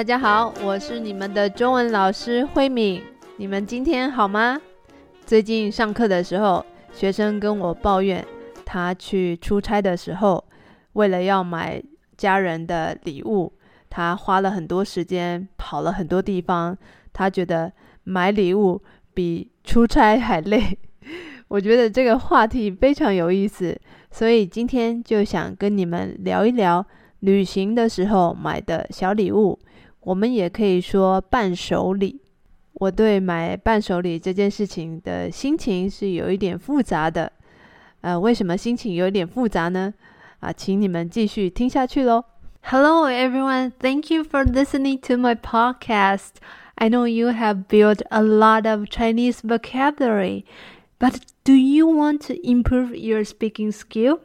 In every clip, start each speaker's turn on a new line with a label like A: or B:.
A: 大家好，我是你们的中文老师慧敏。你们今天好吗？最近上课的时候，学生跟我抱怨，他去出差的时候，为了要买家人的礼物，他花了很多时间，跑了很多地方。他觉得买礼物比出差还累。我觉得这个话题非常有意思，所以今天就想跟你们聊一聊旅行的时候买的小礼物。我们也可以说伴手礼。我对买伴手礼这件事情的心情是有一点复杂的。呃，为什么心情有一点复杂呢？啊，请你们继续听下去喽。Hello everyone, thank you for listening to my podcast. I know you have built a lot of Chinese vocabulary, but do you want to improve your speaking skill?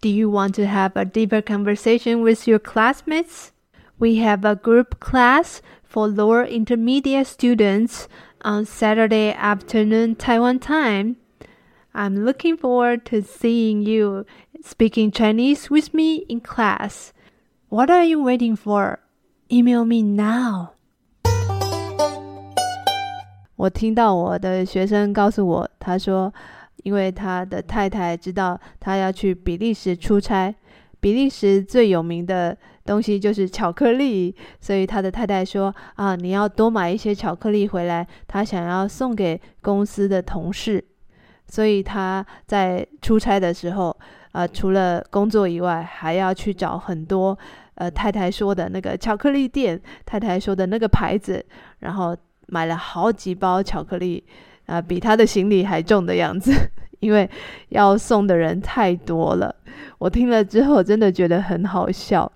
A: Do you want to have a deeper conversation with your classmates? We have a group class for lower intermediate students on Saturday afternoon Taiwan time. I'm looking forward to seeing you speaking Chinese with me in class. What are you waiting for? Email me now. 我听到我的学生告诉我，他说，因为他的太太知道他要去比利时出差，比利时最有名的。 东西就是巧克力，所以他的太太说：“啊，你要多买一些巧克力回来，他想要送给公司的同事。”所以他在出差的时候，呃，除了工作以外，还要去找很多呃太太说的那个巧克力店，太太说的那个牌子，然后买了好几包巧克力，啊、比他的行李还重的样子，因为要送的人太多了。我听了之后，真的觉得很好笑。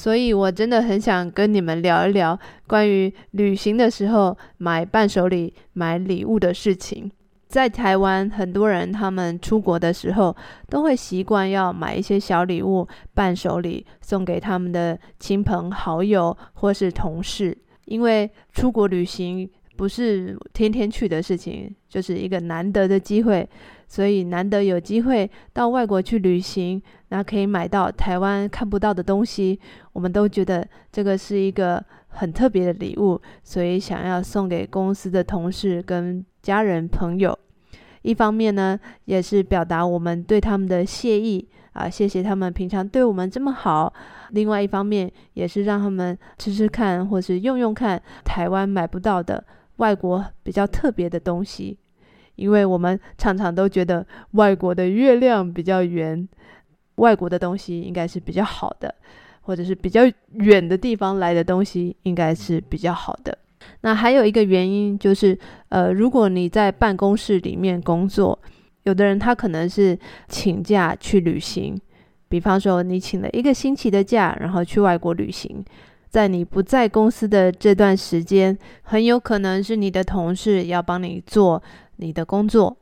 A: 所以，我真的很想跟你们聊一聊关于旅行的时候买伴手礼、买礼物的事情。在台湾，很多人他们出国的时候都会习惯要买一些小礼物、伴手礼送给他们的亲朋好友或是同事，因为出国旅行不是天天去的事情，就是一个难得的机会。所以难得有机会到外国去旅行，那可以买到台湾看不到的东西，我们都觉得这个是一个很特别的礼物，所以想要送给公司的同事跟家人朋友。一方面呢，也是表达我们对他们的谢意啊，谢谢他们平常对我们这么好。另外一方面，也是让他们吃吃看，或是用用看台湾买不到的外国比较特别的东西。因为我们常常都觉得外国的月亮比较圆，外国的东西应该是比较好的，或者是比较远的地方来的东西应该是比较好的。那还有一个原因就是，呃，如果你在办公室里面工作，有的人他可能是请假去旅行，比方说你请了一个星期的假，然后去外国旅行，在你不在公司的这段时间，很有可能是你的同事要帮你做。你的工作，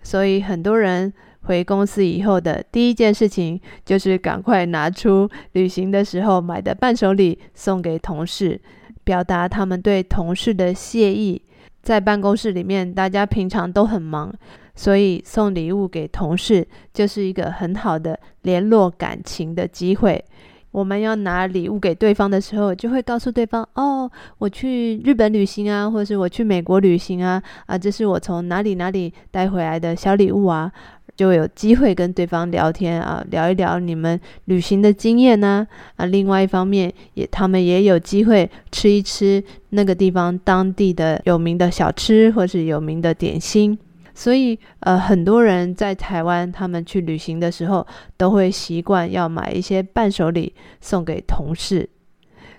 A: 所以很多人回公司以后的第一件事情就是赶快拿出旅行的时候买的伴手礼送给同事，表达他们对同事的谢意。在办公室里面，大家平常都很忙，所以送礼物给同事就是一个很好的联络感情的机会。我们要拿礼物给对方的时候，就会告诉对方：“哦，我去日本旅行啊，或者是我去美国旅行啊，啊，这是我从哪里哪里带回来的小礼物啊。”就有机会跟对方聊天啊，聊一聊你们旅行的经验呢。啊，另外一方面，也他们也有机会吃一吃那个地方当地的有名的小吃，或是有名的点心。所以，呃，很多人在台湾，他们去旅行的时候，都会习惯要买一些伴手礼送给同事。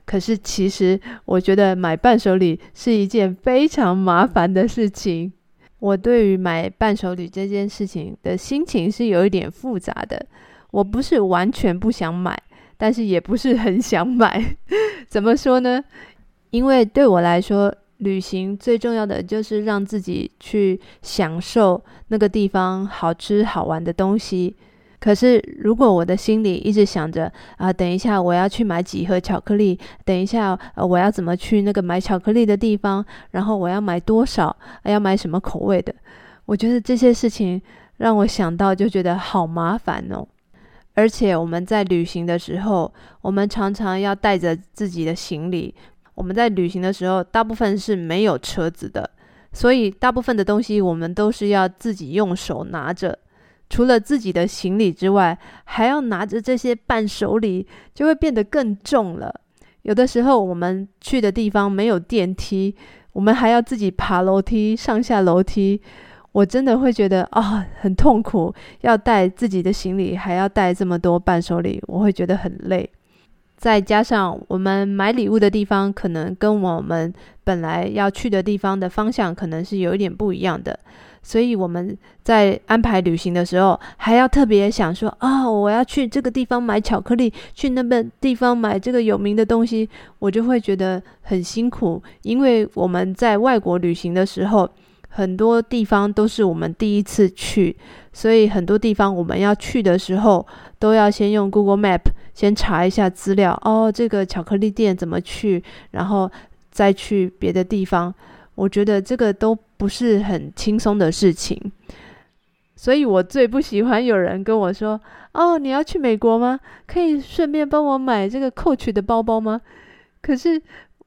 A: 可是，其实我觉得买伴手礼是一件非常麻烦的事情。我对于买伴手礼这件事情的心情是有一点复杂的。我不是完全不想买，但是也不是很想买。怎么说呢？因为对我来说，旅行最重要的就是让自己去享受那个地方好吃好玩的东西。可是如果我的心里一直想着啊，等一下我要去买几盒巧克力，等一下我要怎么去那个买巧克力的地方，然后我要买多少，要买什么口味的，我觉得这些事情让我想到就觉得好麻烦哦。而且我们在旅行的时候，我们常常要带着自己的行李。我们在旅行的时候，大部分是没有车子的，所以大部分的东西我们都是要自己用手拿着。除了自己的行李之外，还要拿着这些伴手礼，就会变得更重了。有的时候我们去的地方没有电梯，我们还要自己爬楼梯上下楼梯。我真的会觉得啊、很痛苦，要带自己的行李，还要带这么多伴手礼，我会觉得很累。再加上我们买礼物的地方，可能跟我们本来要去的地方的方向，可能是有一点不一样的。所以我们在安排旅行的时候，还要特别想说啊、哦，我要去这个地方买巧克力，去那边地方买这个有名的东西，我就会觉得很辛苦。因为我们在外国旅行的时候，很多地方都是我们第一次去，所以很多地方我们要去的时候，都要先用 Google Map 先查一下资料。哦，这个巧克力店怎么去，然后再去别的地方。我觉得这个都不是很轻松的事情，所以我最不喜欢有人跟我说：“哦，你要去美国吗？可以顺便帮我买这个 Coach 的包包吗？”可是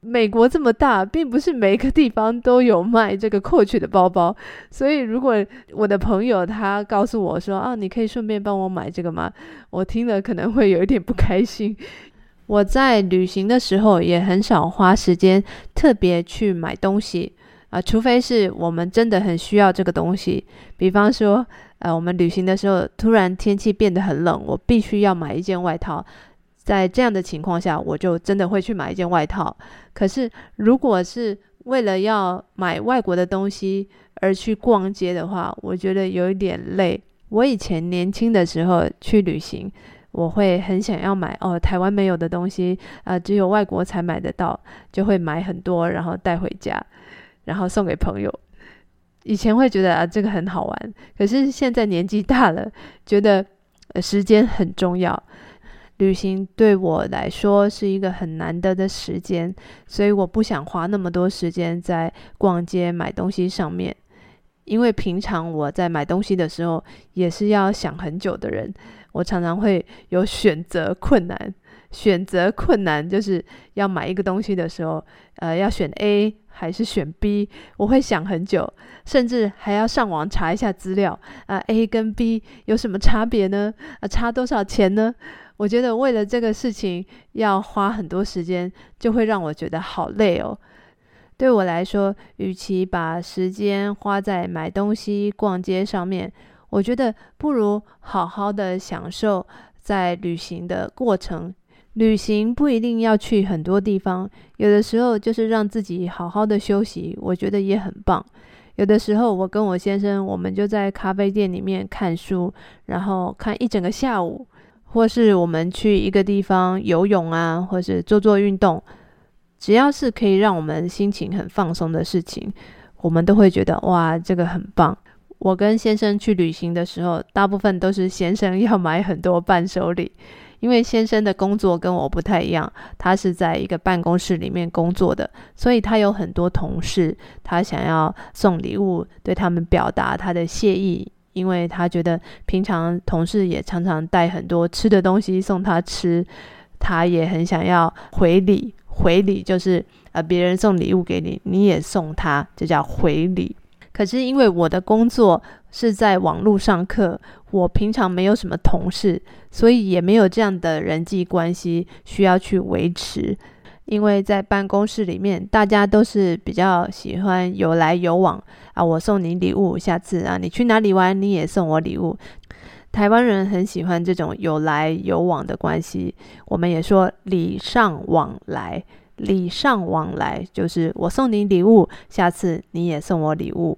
A: 美国这么大，并不是每一个地方都有卖这个 Coach 的包包，所以如果我的朋友他告诉我说：“啊，你可以顺便帮我买这个吗？”我听了可能会有一点不开心。我在旅行的时候也很少花时间特别去买东西啊，除非是我们真的很需要这个东西。比方说，呃，我们旅行的时候突然天气变得很冷，我必须要买一件外套。在这样的情况下，我就真的会去买一件外套。可是，如果是为了要买外国的东西而去逛街的话，我觉得有一点累。我以前年轻的时候去旅行。我会很想要买哦，台湾没有的东西啊，只有外国才买得到，就会买很多，然后带回家，然后送给朋友。以前会觉得啊，这个很好玩，可是现在年纪大了，觉得，呃，时间很重要。旅行对我来说是一个很难得的时间，所以我不想花那么多时间在逛街买东西上面，因为平常我在买东西的时候也是要想很久的人。我常常会有选择困难，选择困难就是要买一个东西的时候，呃，要选 A 还是选 B，我会想很久，甚至还要上网查一下资料，啊，，A 跟 B 有什么差别呢？啊，差多少钱呢？我觉得为了这个事情要花很多时间，就会让我觉得好累哦。对我来说，与其把时间花在买东西、逛街上面。我觉得不如好好的享受在旅行的过程。旅行不一定要去很多地方，有的时候就是让自己好好的休息，我觉得也很棒。有的时候我跟我先生，我们就在咖啡店里面看书，然后看一整个下午，或是我们去一个地方游泳啊，或是做做运动，只要是可以让我们心情很放松的事情，我们都会觉得哇，这个很棒。我跟先生去旅行的时候，大部分都是先生要买很多伴手礼，因为先生的工作跟我不太一样，他是在一个办公室里面工作的，所以他有很多同事，他想要送礼物，对他们表达他的谢意，因为他觉得平常同事也常常带很多吃的东西送他吃，他也很想要回礼，回礼就是呃别人送礼物给你，你也送他，就叫回礼。可是因为我的工作是在网络上课，我平常没有什么同事，所以也没有这样的人际关系需要去维持。因为在办公室里面，大家都是比较喜欢有来有往啊，我送你礼物，下次啊你去哪里玩，你也送我礼物。台湾人很喜欢这种有来有往的关系，我们也说礼尚往来。礼尚往来就是我送你礼物，下次你也送我礼物。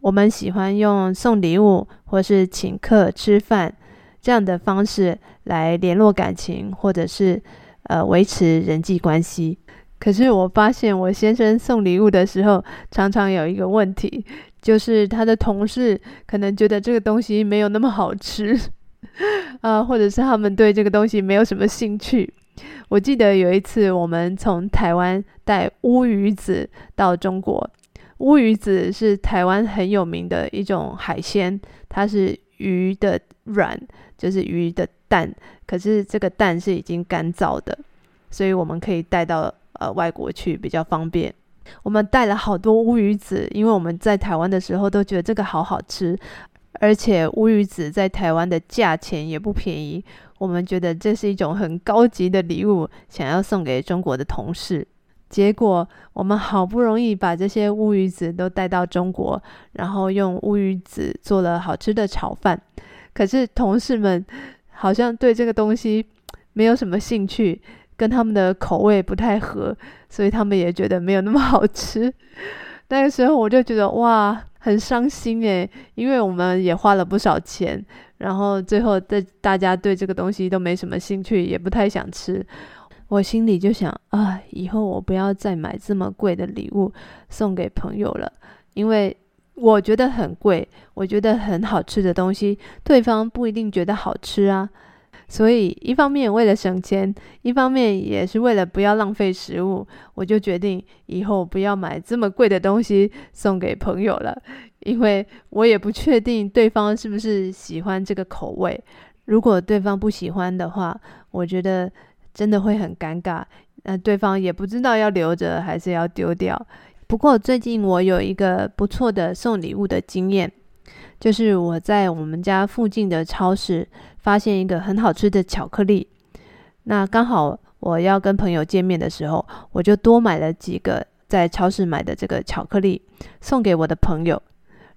A: 我们喜欢用送礼物或是请客吃饭这样的方式来联络感情，或者是呃维持人际关系。可是我发现我先生送礼物的时候，常常有一个问题，就是他的同事可能觉得这个东西没有那么好吃，啊、或者是他们对这个东西没有什么兴趣。我记得有一次，我们从台湾带乌鱼子到中国。乌鱼子是台湾很有名的一种海鲜，它是鱼的卵，就是鱼的蛋。可是这个蛋是已经干燥的，所以我们可以带到呃外国去比较方便。我们带了好多乌鱼子，因为我们在台湾的时候都觉得这个好好吃，而且乌鱼子在台湾的价钱也不便宜。我们觉得这是一种很高级的礼物，想要送给中国的同事。结果我们好不容易把这些乌鱼子都带到中国，然后用乌鱼子做了好吃的炒饭。可是同事们好像对这个东西没有什么兴趣，跟他们的口味不太合，所以他们也觉得没有那么好吃。那个时候我就觉得哇，很伤心诶，因为我们也花了不少钱，然后最后大大家对这个东西都没什么兴趣，也不太想吃。我心里就想啊，以后我不要再买这么贵的礼物送给朋友了，因为。我觉得很贵，我觉得很好吃的东西，对方不一定觉得好吃啊。所以一方面为了省钱，一方面也是为了不要浪费食物，我就决定以后不要买这么贵的东西送给朋友了，因为我也不确定对方是不是喜欢这个口味。如果对方不喜欢的话，我觉得真的会很尴尬，那对方也不知道要留着还是要丢掉。不过最近我有一个不错的送礼物的经验，就是我在我们家附近的超市发现一个很好吃的巧克力。那刚好我要跟朋友见面的时候，我就多买了几个在超市买的这个巧克力送给我的朋友。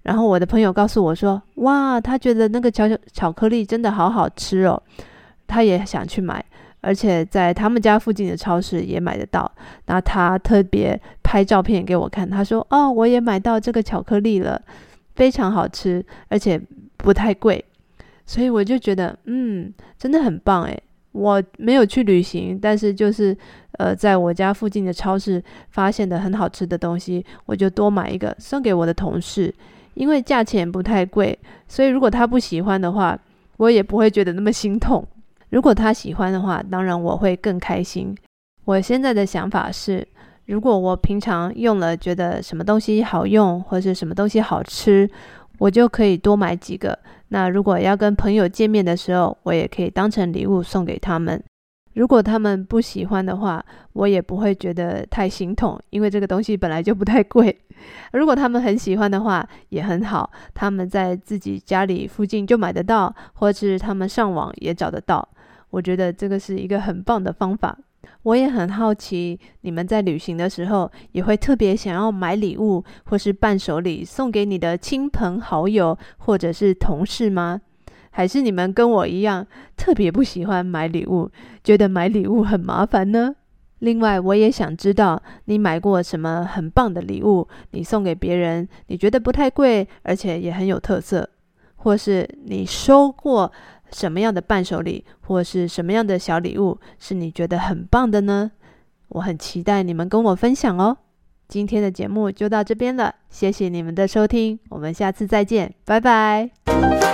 A: 然后我的朋友告诉我说：“哇，他觉得那个巧巧巧克力真的好好吃哦，他也想去买。”而且在他们家附近的超市也买得到。那他特别拍照片给我看，他说：“哦，我也买到这个巧克力了，非常好吃，而且不太贵。”所以我就觉得，嗯，真的很棒诶。我没有去旅行，但是就是呃，在我家附近的超市发现的很好吃的东西，我就多买一个送给我的同事，因为价钱不太贵，所以如果他不喜欢的话，我也不会觉得那么心痛。如果他喜欢的话，当然我会更开心。我现在的想法是，如果我平常用了觉得什么东西好用，或是什么东西好吃，我就可以多买几个。那如果要跟朋友见面的时候，我也可以当成礼物送给他们。如果他们不喜欢的话，我也不会觉得太心痛，因为这个东西本来就不太贵。如果他们很喜欢的话，也很好，他们在自己家里附近就买得到，或是他们上网也找得到。我觉得这个是一个很棒的方法。我也很好奇，你们在旅行的时候也会特别想要买礼物或是伴手礼送给你的亲朋好友或者是同事吗？还是你们跟我一样特别不喜欢买礼物，觉得买礼物很麻烦呢？另外，我也想知道你买过什么很棒的礼物，你送给别人，你觉得不太贵，而且也很有特色，或是你收过。什么样的伴手礼或是什么样的小礼物是你觉得很棒的呢？我很期待你们跟我分享哦。今天的节目就到这边了，谢谢你们的收听，我们下次再见，拜拜。